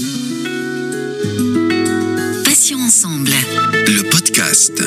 Mm-hmm. Ensemble. Le podcast.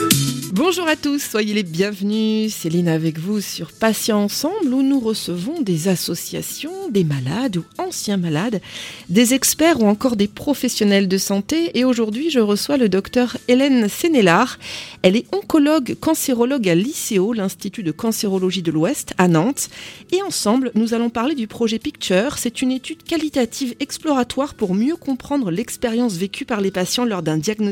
Bonjour à tous, soyez les bienvenus. Céline avec vous sur Patients Ensemble où nous recevons des associations, des malades ou anciens malades, des experts ou encore des professionnels de santé. Et aujourd'hui, je reçois le docteur Hélène Sénélard. Elle est oncologue cancérologue à l'ICO, l'Institut de cancérologie de l'Ouest, à Nantes. Et ensemble, nous allons parler du projet Picture. C'est une étude qualitative exploratoire pour mieux comprendre l'expérience vécue par les patients lors d'un diagnostic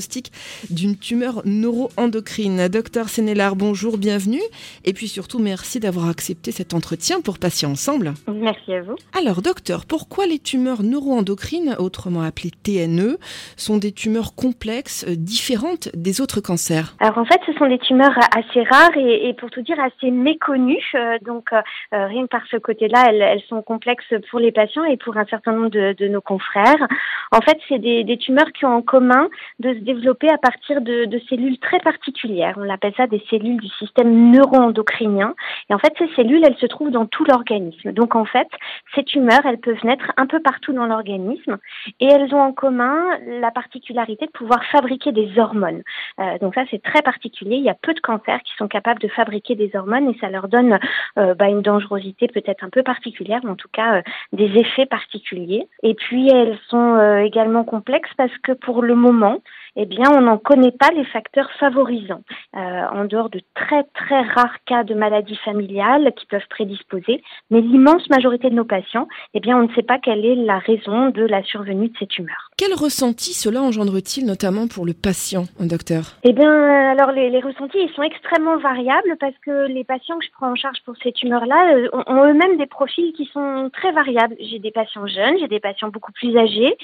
d'une tumeur neuroendocrine. Docteur Sénélard, bonjour, bienvenue. Et puis surtout, merci d'avoir accepté cet entretien pour Patients Ensemble. Merci à vous. Alors, docteur, pourquoi les tumeurs neuroendocrines, autrement appelées TNE, sont des tumeurs complexes, euh, différentes des autres cancers? Alors en fait, ce sont des tumeurs assez rares et, et pour tout dire assez méconnues. Euh, donc euh, euh, rien que par ce côté-là, elles, elles, sont complexes pour les patients et pour un certain nombre de, de nos confrères. En fait, c'est des, des, tumeurs qui ont en commun de se développer à partir de, cellules très particulières on appelle ça des cellules du système neuroendocrinien. Et en fait, ces cellules, elles se trouvent dans tout l'organisme. Donc en fait, ces tumeurs, elles peuvent naître un peu partout dans l'organisme et elles ont en commun la particularité de pouvoir fabriquer des hormones. Euh, donc ça, c'est très particulier. Il y a peu de cancers qui sont capables de fabriquer des hormones et ça leur donne euh, bah, une dangerosité peut-être un peu particulière, mais en tout cas euh, des effets particuliers. Et puis elles sont également complexes parce que pour le moment, eh bien, on n'en connaît pas les facteurs favorisants. Euh, en dehors de très très rares cas de maladies familiales qui peuvent prédisposer, mais l'immense majorité de nos patients, eh bien, on ne sait pas quelle est la raison de la survenue de ces tumeurs. Quel ressenti cela engendre-t-il notamment pour le patient, docteur? Eh bien, alors les, ressentis, ils sont extrêmement variables parce que les patients que je prends en charge pour ces tumeurs-là euh, ont, eux-mêmes des profils qui sont très variables. J'ai des patients jeunes, j'ai des patients beaucoup plus âgés,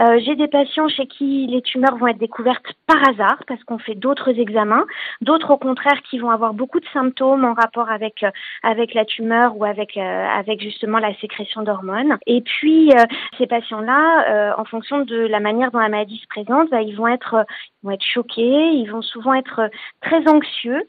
euh, j'ai des patients chez qui les tumeurs vont être découvertes par hasard parce qu'on fait d'autres examens, d'autres au contraire qui vont avoir beaucoup de symptômes en rapport avec euh, avec la tumeur ou avec euh, avec justement la sécrétion d'hormones. Et puis euh, ces patients-là, en fonction de la manière dont la maladie se présente, bah, ils vont être ils vont être choqués, ils vont souvent être très anxieux.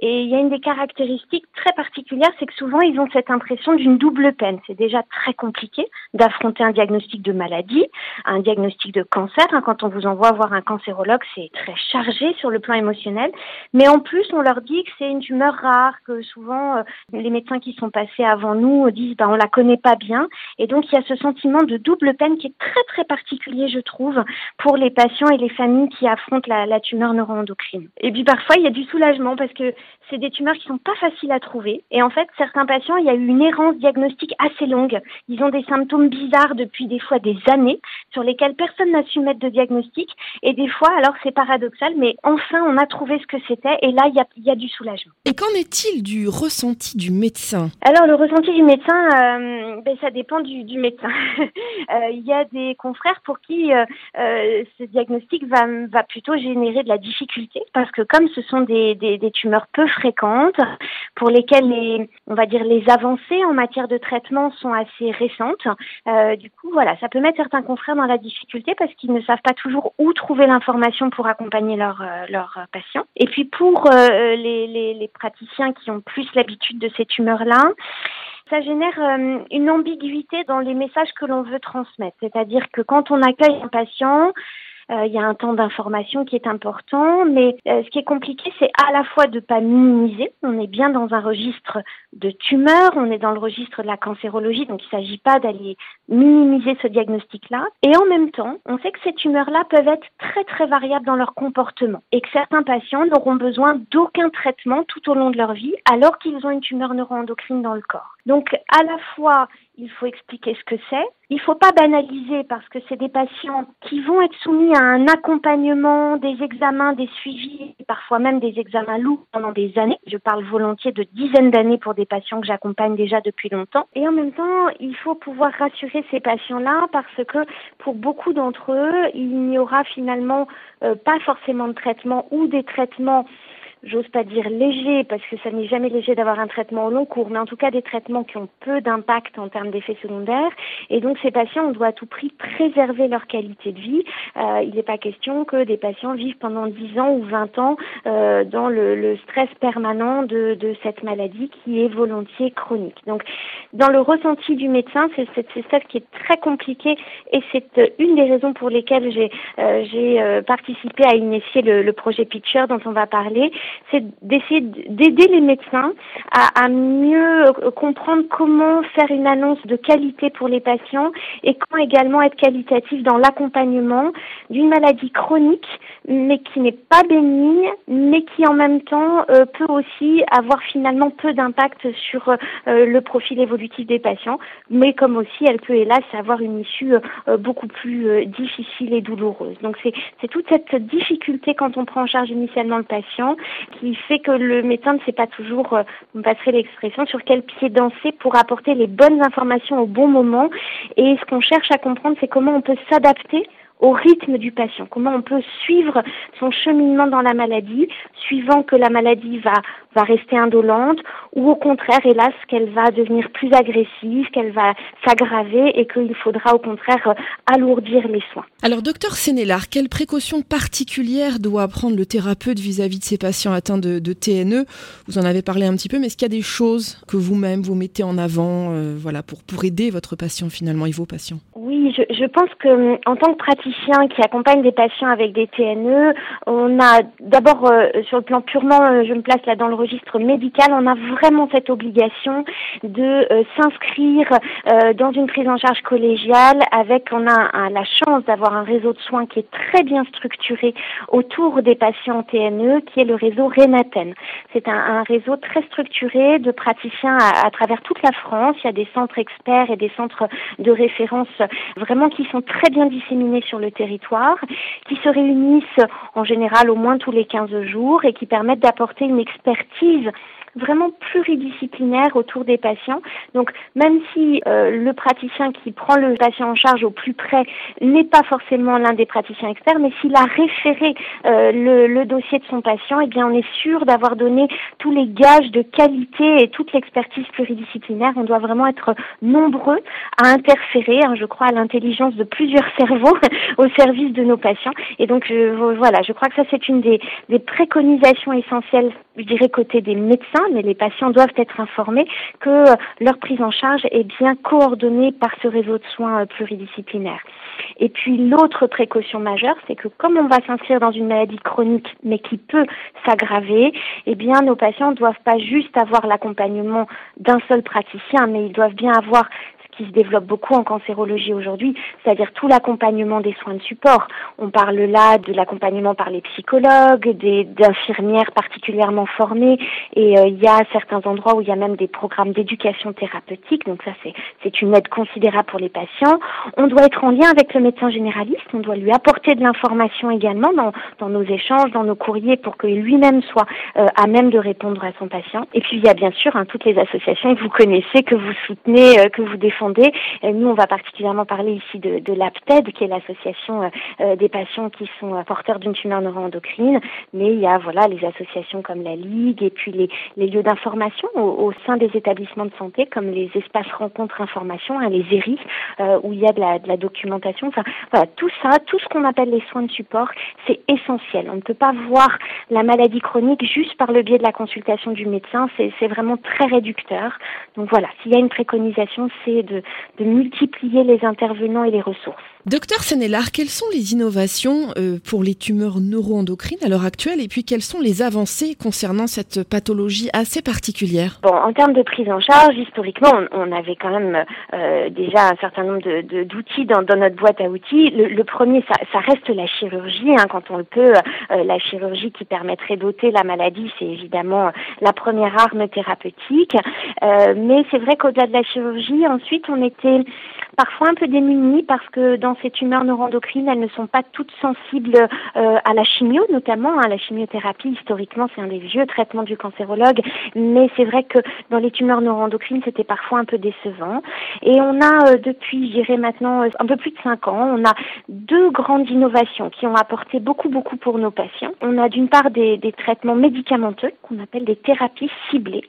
Et il y a une des caractéristiques très particulières, c'est que souvent ils ont cette impression d'une double peine. C'est déjà très compliqué d'affronter un diagnostic de maladie, un diagnostic de cancer. Hein, quand on vous envoie voir un cancérologue, c'est très chargé sur le plan émotionnel. Mais en plus, on leur dit que c'est une tumeur rare, que souvent euh, les médecins qui sont passés avant nous disent ben on la connaît pas bien. Et donc il y a ce sentiment de double peine qui est très très particulier, je trouve, pour les patients et les familles qui affrontent la, la tumeur neuroendocrine. Et puis parfois il y a du soulagement parce que c'est des tumeurs qui sont pas faciles à trouver. Et en fait, certains patients, il y a eu une errance diagnostique assez longue. Ils ont des symptômes bizarres depuis des fois des années sur lesquels personne n'a su mettre de diagnostic. Et des fois, alors c'est paradoxal, mais enfin on a trouvé ce que c'était. Et là, il y a, il y a du soulagement. Et qu'en est-il du ressenti du médecin? Alors le ressenti du médecin, euh, ben, ça dépend du, du médecin. euh, il y a des confrères pour qui euh, ce diagnostic va, va plutôt générer de la difficulté parce que comme ce sont des, des, des tumeurs peu fréquentes, pour lesquelles les, on va dire, les avancées en matière de traitement sont assez récentes. Euh, du coup, voilà, ça peut mettre certains confrères dans la difficulté parce qu'ils ne savent pas toujours où trouver l'information pour accompagner leurs euh, leur patients. Et puis pour euh, les, les, praticiens qui ont plus l'habitude de ces tumeurs-là, ça génère euh, une ambiguïté dans les messages que l'on veut transmettre. C'est-à-dire que quand on accueille un patient, euh, il y a un temps d'information qui est important, mais euh, ce qui est compliqué, c'est à la fois de ne pas minimiser. On est bien dans un registre de tumeurs, on est dans le registre de la cancérologie, donc il ne s'agit pas d'aller minimiser ce diagnostic-là. Et en même temps, on sait que ces tumeurs-là peuvent être très très variables dans leur comportement et que certains patients n'auront besoin d'aucun traitement tout au long de leur vie alors qu'ils ont une tumeur neuroendocrine dans le corps. Donc à la fois, il faut expliquer ce que c'est. Il ne faut pas banaliser parce que c'est des patients qui vont être soumis à un accompagnement, des examens, des suivis, parfois même des examens lourds pendant des années. Je parle volontiers de dizaines d'années pour des patients que j'accompagne déjà depuis longtemps. Et en même temps, il faut pouvoir rassurer ces patients-là parce que pour beaucoup d'entre eux, il n'y aura finalement euh, pas forcément de traitement ou des traitements j'ose pas dire léger, parce que ça n'est jamais léger d'avoir un traitement au long cours, mais en tout cas des traitements qui ont peu d'impact en termes d'effets secondaires. Et donc ces patients, on doit à tout prix préserver leur qualité de vie. Euh, il n'est pas question que des patients vivent pendant 10 ans ou 20 ans euh, dans le, le, stress permanent de, de, cette maladie qui est volontiers chronique. Donc dans le ressenti du médecin, c'est ça qui est très compliqué et c'est euh, une des raisons pour lesquelles j'ai euh, j'ai euh, participé à initier le, le projet Pitcher dont on va parler c'est d'essayer d'aider les médecins à, mieux comprendre comment faire une annonce de qualité pour les patients et comment également être qualitatif dans l'accompagnement d'une maladie chronique mais qui n'est pas bénigne mais qui en même temps euh, peut aussi avoir finalement peu d'impact sur euh, le profil évolutif des patients mais comme aussi elle peut hélas avoir une issue euh, beaucoup plus difficile et douloureuse. Donc c'est toute cette difficulté quand on prend en charge initialement le patient qui fait que le médecin ne sait pas toujours, euh, on passerait l'expression, sur quel pied danser pour apporter les bonnes informations au bon moment. Et ce qu'on cherche à comprendre, c'est comment on peut s'adapter au rythme du patient, comment on peut suivre son cheminement dans la maladie, suivant que la maladie va, va rester indolente, ou au contraire, hélas, qu'elle va devenir plus agressive, qu'elle va s'aggraver et qu'il faudra au contraire alourdir les soins. Alors, docteur Sénélar, quelles précautions particulières doit prendre le thérapeute vis-à-vis de ces patients atteints de, de, TNE Vous en avez parlé un petit peu, mais est-ce qu'il y a des choses que vous-même vous mettez en avant euh, voilà, pour, pour aider votre patient finalement et vos patients? Oui, je, je pense que en tant que praticien, qui accompagne des patients avec des TNE. On a d'abord euh, sur le plan purement, euh, je me place là dans le registre médical, on a vraiment cette obligation de euh, s'inscrire dans une prise en charge collégiale avec, on a la chance d'avoir un réseau de soins qui est très bien structuré autour des patients TNE, qui est le réseau Renaten. C'est un, un, réseau très structuré de praticiens à, à travers toute la France. Il y a des centres experts et des centres de référence vraiment qui sont très bien disséminés sur le territoire, qui se réunissent en général au moins tous les 15 jours et qui permettent d'apporter une expertise vraiment pluridisciplinaire autour des patients. Donc même si euh, le praticien qui prend le patient en charge au plus près n'est pas forcément l'un des praticiens experts, mais s'il a référé euh, le, le, dossier de son patient, eh bien on est sûr d'avoir donné tous les gages de qualité et toute l'expertise pluridisciplinaire. On doit vraiment être nombreux à interférer, hein, je crois, à l'intelligence de plusieurs cerveaux au service de nos patients. Et donc voilà, je crois que ça c'est une des, des préconisations essentielles, je dirais côté des médecins mais les patients doivent être informés que leur prise en charge est bien coordonnée par ce réseau de soins euh, pluridisciplinaire. Et puis l'autre précaution majeure, c'est que comme on va s'inscrire dans une maladie chronique, mais qui peut s'aggraver, eh bien nos patients ne doivent pas juste avoir l'accompagnement d'un seul praticien, mais ils doivent bien avoir qui se développe beaucoup en cancérologie aujourd'hui, c'est-à-dire tout l'accompagnement des soins de support. On parle là de l'accompagnement par les psychologues, des d'infirmières particulièrement formées, et euh, il y a certains endroits où il y a même des programmes d'éducation thérapeutique, donc ça c'est c'est une aide considérable pour les patients. On doit être en lien avec le médecin généraliste, on doit lui apporter de l'information également dans, dans nos échanges, dans nos courriers, pour que lui-même soit euh, à même de répondre à son patient. Et puis il y a bien sûr hein, toutes les associations que vous connaissez, que vous soutenez, euh, que vous défendez nous, on va particulièrement parler ici de, de l'APTED, qui est l'association euh, euh, des patients qui sont euh, porteurs d'une tumeur neuroendocrine. Mais il y a voilà les associations comme la Ligue et puis les, les lieux d'information au, sein des établissements de santé, comme les espaces rencontres information, hein, les ERI, où il y a de la, de la documentation. Enfin, voilà, tout ça, tout ce qu'on appelle les soins de support, c'est essentiel. On ne peut pas voir la maladie chronique juste par le biais de la consultation du médecin. C'est vraiment très réducteur. Donc voilà, s'il y a une préconisation, c'est de, multiplier les intervenants et les ressources. Docteur Sénélar, quelles sont les innovations euh, pour les tumeurs neuroendocrines à l'heure actuelle et puis quelles sont les avancées concernant cette pathologie assez particulière? Bon, en termes de prise en charge, historiquement, on, avait quand même euh, déjà un certain nombre d'outils de, dans, dans, notre boîte à outils. Le, le premier, ça, ça, reste la chirurgie, hein, quand on le peut. Euh, la chirurgie qui permettrait d'ôter la maladie, c'est évidemment la première arme thérapeutique. Euh, mais c'est vrai qu'au-delà de la chirurgie, ensuite, on était parfois un peu démunis parce que dans dans ces tumeurs neuroendocrines, elles ne sont pas toutes sensibles euh, à la chimio, notamment. à hein. La chimiothérapie, historiquement, c'est un des vieux traitements du cancérologue, mais c'est vrai que dans les tumeurs neuroendocrines, c'était parfois un peu décevant. Et on a, euh, depuis, je dirais maintenant, un peu plus de cinq ans, on a deux grandes innovations qui ont apporté beaucoup, beaucoup pour nos patients. On a d'une part des, traitements médicamenteux qu'on appelle des thérapies ciblées.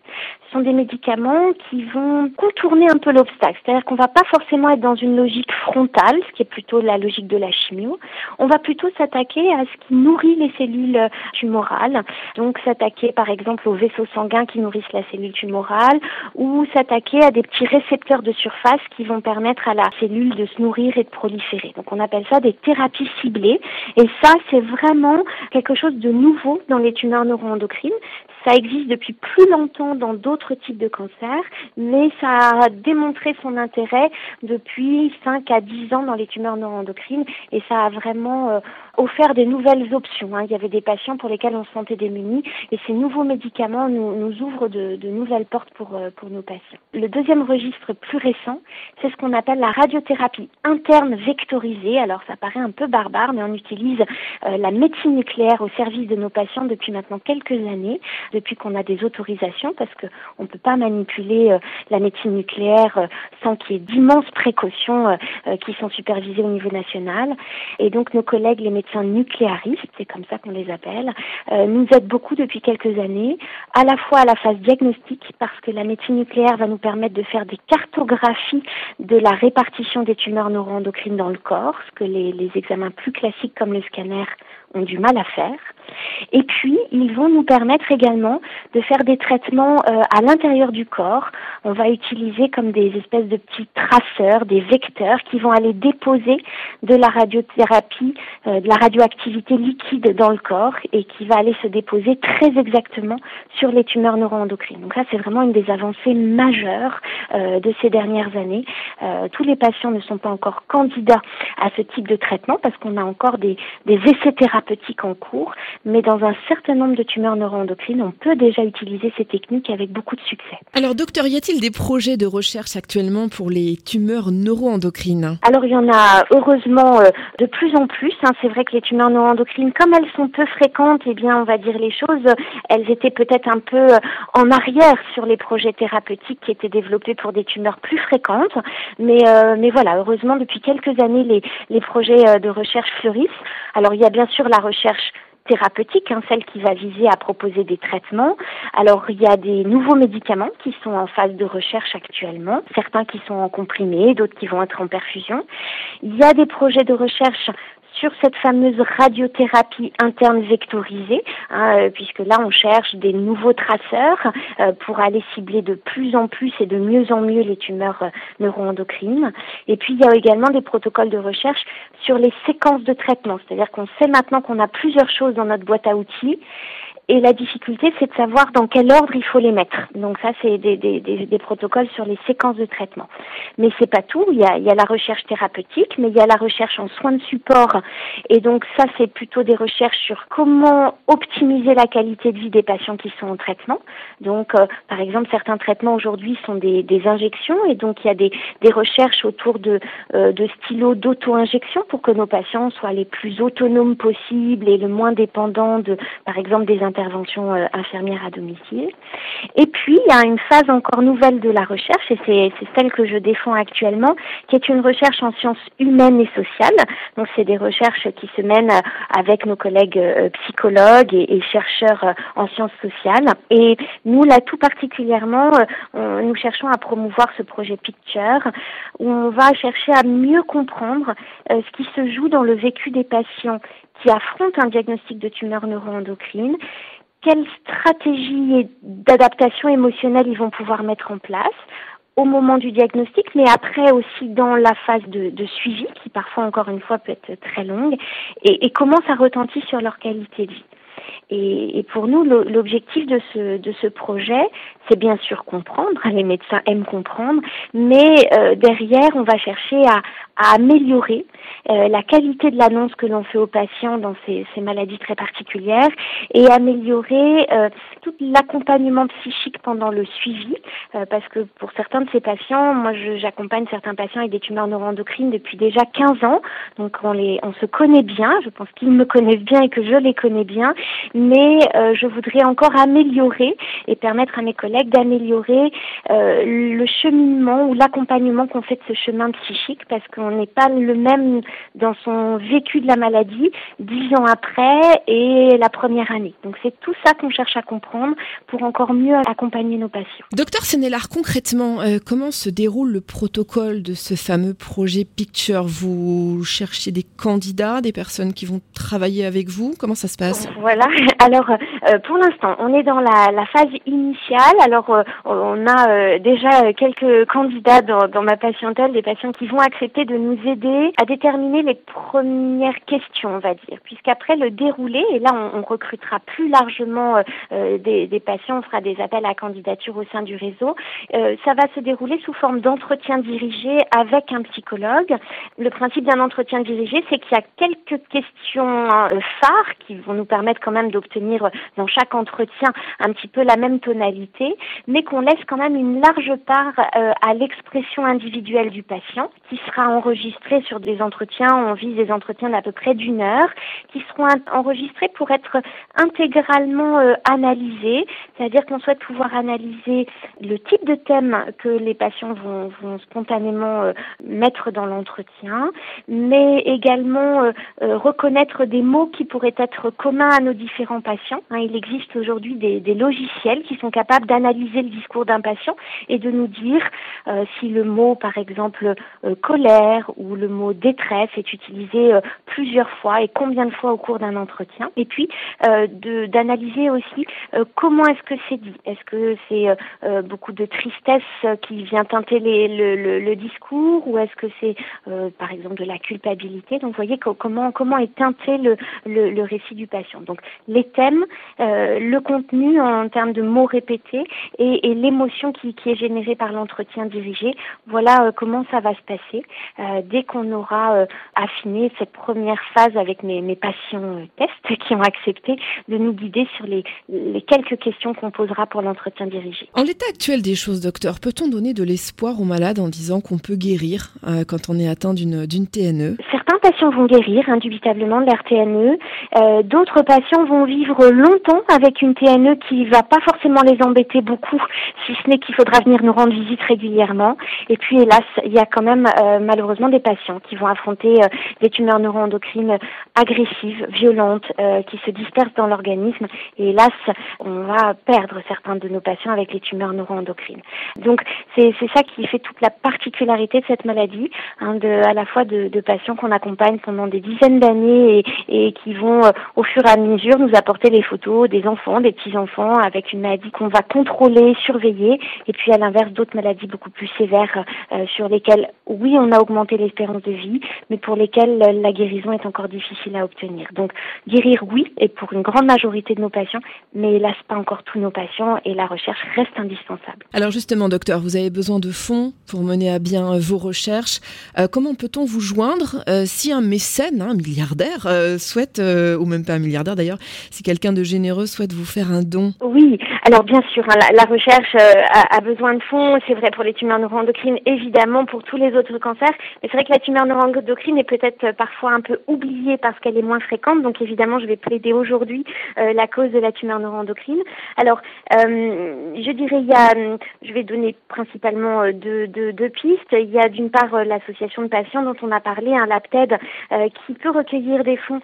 Ce sont des médicaments qui vont contourner un peu l'obstacle, c'est-à-dire qu'on va pas forcément être dans une logique frontale, ce qui est plutôt la logique de la chimio. On va plutôt s'attaquer à ce qui nourrit les cellules tumorales, donc s'attaquer par exemple aux vaisseaux sanguins qui nourrissent la cellule tumorale, ou s'attaquer à des petits récepteurs de surface qui vont permettre à la cellule de se nourrir et de proliférer. Donc on appelle ça des thérapies ciblées, et ça c'est vraiment quelque chose de nouveau dans les tumeurs neuroendocrines. Ça existe depuis plus longtemps dans d'autres types de cancers, mais ça a démontré son intérêt depuis 5 à 10 ans dans les tumeurs neuroendocrines et ça a vraiment euh, offert des nouvelles options. Hein. Il y avait des patients pour lesquels on se sentait démunis et ces nouveaux médicaments nous, nous ouvrent de, de, nouvelles portes pour, euh, pour nos patients. Le deuxième registre plus récent, c'est ce qu'on appelle la radiothérapie interne vectorisée. Alors ça paraît un peu barbare, mais on utilise euh, la médecine nucléaire au service de nos patients depuis maintenant quelques années, depuis qu'on a des autorisations, parce qu'on ne peut pas manipuler euh, la médecine nucléaire sans qu'il y ait d'immenses précautions qui sont supervisées au niveau national. Et donc nos collègues, les médecins nucléaristes, c'est comme ça qu'on les appelle, euh, nous aident beaucoup depuis quelques années, à la fois à la phase diagnostique, parce que la médecine nucléaire va nous permettre de faire des cartographies de la répartition des tumeurs neuroendocrines dans le corps, ce que les, les examens plus classiques comme le scanner ont du mal à faire. Et puis, ils vont nous permettre également de faire des traitements euh, à l'intérieur du corps. On va utiliser comme des espèces de petits traceurs, des vecteurs qui vont aller déposer de la radiothérapie, euh, de la radioactivité liquide dans le corps et qui va aller se déposer très exactement sur les tumeurs neuroendocrines. Donc ça, c'est vraiment une des avancées majeures euh, de ces dernières années. tous les patients ne sont pas encore candidats à ce type de traitement parce qu'on a encore des, des essais thérapeutiques en cours, mais dans un certain nombre de tumeurs neuroendocrines, on peut déjà utiliser ces techniques avec beaucoup de succès. Alors, docteur, y a-t-il des projets de recherche actuellement pour les tumeurs neuroendocrines? Alors, il y en a heureusement euh, de plus en plus. Hein. C'est vrai que les tumeurs neuroendocrines, comme elles sont peu fréquentes, eh bien, on va dire les choses, elles étaient peut-être un peu euh, en arrière sur les projets thérapeutiques qui étaient développés pour des tumeurs plus fréquentes. Mais, euh, mais voilà, heureusement, depuis quelques années, les, les projets de recherche fleurissent. Alors, il y a bien sûr la recherche thérapeutique, hein, celle qui va viser à proposer des traitements. Alors il y a des nouveaux médicaments qui sont en phase de recherche actuellement, certains qui sont en comprimé, d'autres qui vont être en perfusion. Il y a des projets de recherche sur cette fameuse radiothérapie interne vectorisée, hein, euh, puisque là on cherche des nouveaux traceurs euh, pour aller cibler de plus en plus et de mieux en mieux les tumeurs euh, neuroendocrines. Et puis il y a également des protocoles de recherche sur les séquences de traitement, c'est-à-dire qu'on sait maintenant qu'on a plusieurs choses dans notre boîte à outils et la difficulté, c'est de savoir dans quel ordre il faut les mettre. Donc ça, c'est des, des, des, protocoles sur les séquences de traitement. Mais c'est pas tout. Il y, a, il y a la recherche thérapeutique, mais il y a la recherche en soins de support. Et donc ça, c'est plutôt des recherches sur comment optimiser la qualité de vie des patients qui sont en traitement. Donc, euh, par exemple, certains traitements aujourd'hui sont des, des injections, et donc il y a des, des recherches autour de, euh, de stylos d'auto-injection pour que nos patients soient les plus autonomes possibles et le moins dépendants de, par exemple, des interventions intervention euh, infirmière à domicile. Et puis, il y a une phase encore nouvelle de la recherche, et c'est celle que je défends actuellement, qui est une recherche en sciences humaines et sociales. Donc, c'est des recherches qui se mènent avec nos collègues euh, psychologues et, chercheurs euh, en sciences sociales. Et nous, là, tout particulièrement, nous cherchons à promouvoir ce projet Picture, où on va chercher à mieux comprendre ce qui se joue dans le vécu des patients qui affrontent un diagnostic de tumeur neuroendocrine, quelles stratégies d'adaptation émotionnelle ils vont pouvoir mettre en place au moment du diagnostic, mais après aussi dans la phase de, suivi, qui parfois encore une fois peut être très longue, et comment ça retentit sur leur qualité de vie. Et, pour nous, l'objectif de ce, de ce projet, c'est bien sûr comprendre, les médecins aiment comprendre, mais euh, derrière, on va chercher à, à améliorer euh, la qualité de l'annonce que l'on fait aux patients dans ces, ces, maladies très particulières et améliorer euh, tout l'accompagnement psychique pendant le suivi, euh, parce que pour certains de ces patients, moi j'accompagne certains patients avec des tumeurs neuroendocrines depuis déjà 15 ans, donc on, les, on se connaît bien, je pense qu'ils me connaissent bien et que je les connais bien, mais je voudrais encore améliorer et permettre à mes collègues d'améliorer le cheminement ou l'accompagnement qu'on fait de ce chemin psychique, parce qu'on n'est pas le même dans son vécu de la maladie dix ans après et la première année. Donc c'est tout ça qu'on cherche à comprendre pour encore mieux accompagner nos patients. Docteur Sénélar, concrètement, euh, comment se déroule le protocole de ce fameux projet Picture? Vous cherchez des candidats, des personnes qui vont travailler avec vous? Comment ça se passe? Voilà. Alors euh, pour l'instant, on est dans la, phase initiale. Alors euh, on a déjà quelques candidats dans, ma patientèle, des patients qui vont accepter de nous aider à déterminer les premières questions, on va dire, puisqu'après le déroulé, et là on, recrutera plus largement euh, euh, des, des, patients, on fera des appels à candidature au sein du réseau, euh, ça va se dérouler sous forme d'entretien dirigé avec un psychologue. Le principe d'un entretien dirigé, c'est qu'il y a quelques questions phares qui vont nous permettre quand même d'obtenir dans chaque entretien un petit peu la même tonalité, mais qu'on laisse quand même une large part à l'expression individuelle du patient, qui sera enregistrée sur des entretiens, on vise des entretiens d'à peu près d'une heure, qui seront enregistrés pour être intégralement euh, analysés, c'est-à-dire qu'on souhaite pouvoir analyser le type de thème que les patients vont, spontanément euh, mettre dans l'entretien, mais également euh, reconnaître des mots qui pourraient être communs à nos différents patients. Hein, il existe aujourd'hui des, des, logiciels qui sont capables d'analyser le discours d'un patient et de nous dire si le mot, par exemple, colère ou le mot détresse est utilisé euh, plusieurs fois et combien de fois au cours d'un entretien. Et puis euh, d'analyser aussi euh, comment est-ce que c'est dit. Est-ce que c'est beaucoup de tristesse qui vient teinter les, le, le, discours ou est-ce que c'est par exemple de la culpabilité? Donc vous voyez comment comment est teinté le, le, le récit du patient. Les thèmes, le contenu en termes de mots répétés et, et l'émotion qui, qui est générée par l'entretien dirigé. Voilà comment ça va se passer. dès qu'on aura euh, affiné cette première phase avec mes, mes patients euh, tests qui ont accepté de nous guider sur les, les quelques questions qu'on posera pour l'entretien dirigé. En l'état actuel des choses, docteur, peut-on donner de l'espoir aux malades en disant qu'on peut guérir euh, quand on est atteint d'une TNE Certains patients vont guérir indubitablement de leur TNE. D'autres patients vont vivre longtemps avec une TNE qui va pas forcément les embêter beaucoup, si ce n'est qu'il faudra venir nous rendre visite régulièrement. Et puis, hélas, il y a quand même malheureusement des patients qui vont affronter euh, des tumeurs neuroendocrines agressives, violentes, euh, qui se dispersent dans l'organisme. Et hélas, on va perdre certains de nos patients avec les tumeurs neuroendocrines. Donc c'est ça qui fait toute la particularité de cette maladie, hein, à la fois de, de patients qu'on accompagne pendant des dizaines d'années et, qui vont euh, au fur et à mesure nous apporter des photos des enfants, des petits-enfants avec une maladie qu'on va contrôler, surveiller, et puis à l'inverse d'autres maladies beaucoup plus sévères euh, sur lesquelles, oui, on a augmenté l'espérance de vie, mais pour lesquels la guérison est encore difficile à obtenir. Donc guérir, oui, et pour une grande majorité de nos patients, mais hélas pas encore tous nos patients, et la recherche reste indispensable. Alors justement, docteur, vous avez besoin de fonds pour mener à bien vos recherches. Euh, comment peut-on vous joindre euh, un mécène, un milliardaire, euh, souhaite, ou même pas un milliardaire d'ailleurs, si quelqu'un de généreux souhaite vous faire un don? Oui, alors bien sûr, hein, la, recherche a, a, besoin de fonds, c'est vrai pour les tumeurs neuroendocrines, évidemment pour tous les autres cancers, mais c'est vrai que la tumeur neuroendocrine endocrine est peut-être parfois un peu oubliée parce qu'elle est moins fréquente. Donc évidemment, je vais plaider aujourd'hui euh, la cause de la tumeur neuroendocrine. Alors, euh, je dirais, il y a, euh, je vais donner principalement deux, pistes. Il y a d'une part l'association de patients dont on a parlé, un LabTED, qui peut recueillir des fonds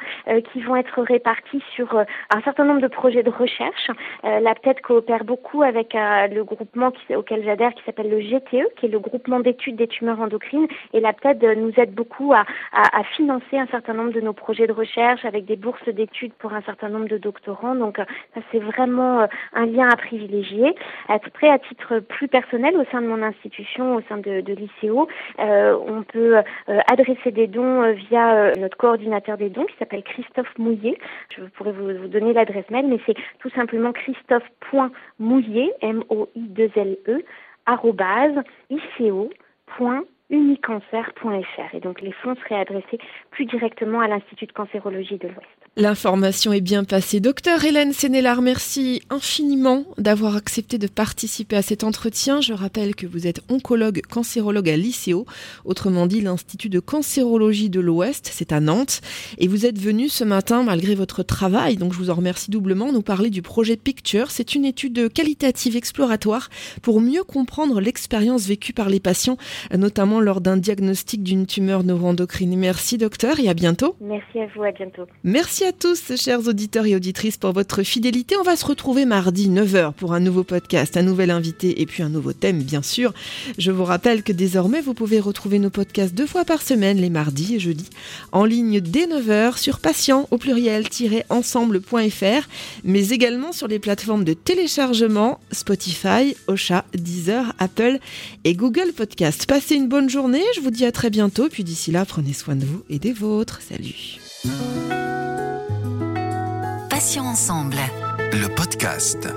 qui vont être répartis sur un certain nombre de projets de recherche. LabTED coopère beaucoup avec le groupement auquel j'adhère qui s'appelle le GTE, qui est le groupement d'études des tumeurs endocrines. Et LabTED nous aide beaucoup à, à, financer un certain nombre de nos projets de recherche avec des bourses d'études pour un certain nombre de doctorants. Donc ça c'est vraiment euh, un lien à privilégier. Après, à titre plus personnel, au sein de mon institution, au sein de, de l'ICO, euh, on peut euh, adresser des dons via notre coordinateur des dons qui s'appelle Christophe Mouillet. Je pourrais vous, donner l'adresse mail, mais c'est tout simplement christophe.mouillet, M-O-I-2-L-E, ico.unicancer.fr. Et donc les fonds seraient adressés plus directement à l'Institut de cancérologie de l'Ouest. L'information est bien passée. Docteur Hélène Sénélar, merci infiniment d'avoir accepté de participer à cet entretien. Je rappelle que vous êtes oncologue cancérologue à l'ICO, autrement dit l'Institut de cancérologie de l'Ouest, c'est à Nantes. Et vous êtes venu ce matin, malgré votre travail, donc je vous en remercie doublement, nous parler du projet Picture. C'est une étude qualitative exploratoire pour mieux comprendre l'expérience vécue par les patients, notamment lors d'un diagnostic d'une tumeur neuroendocrine. Merci docteur et à bientôt. Merci à vous, à bientôt. Merci à tous, chers auditeurs et auditrices, pour votre fidélité. On va se retrouver mardi 9h pour un nouveau podcast, un nouvel invité et puis un nouveau thème, bien sûr. Je vous rappelle que désormais, vous pouvez retrouver nos podcasts deux fois par semaine, les mardis et jeudis, en ligne dès 9h sur patient au pluriel-ensemble.fr, mais également sur les plateformes de téléchargement Spotify, Ocha, Deezer, Apple et Google Podcast. Passez une bonne journée, je vous dis à très bientôt, puis d'ici là, prenez soin de vous et des vôtres. Salut. Passions ensemble. Le podcast.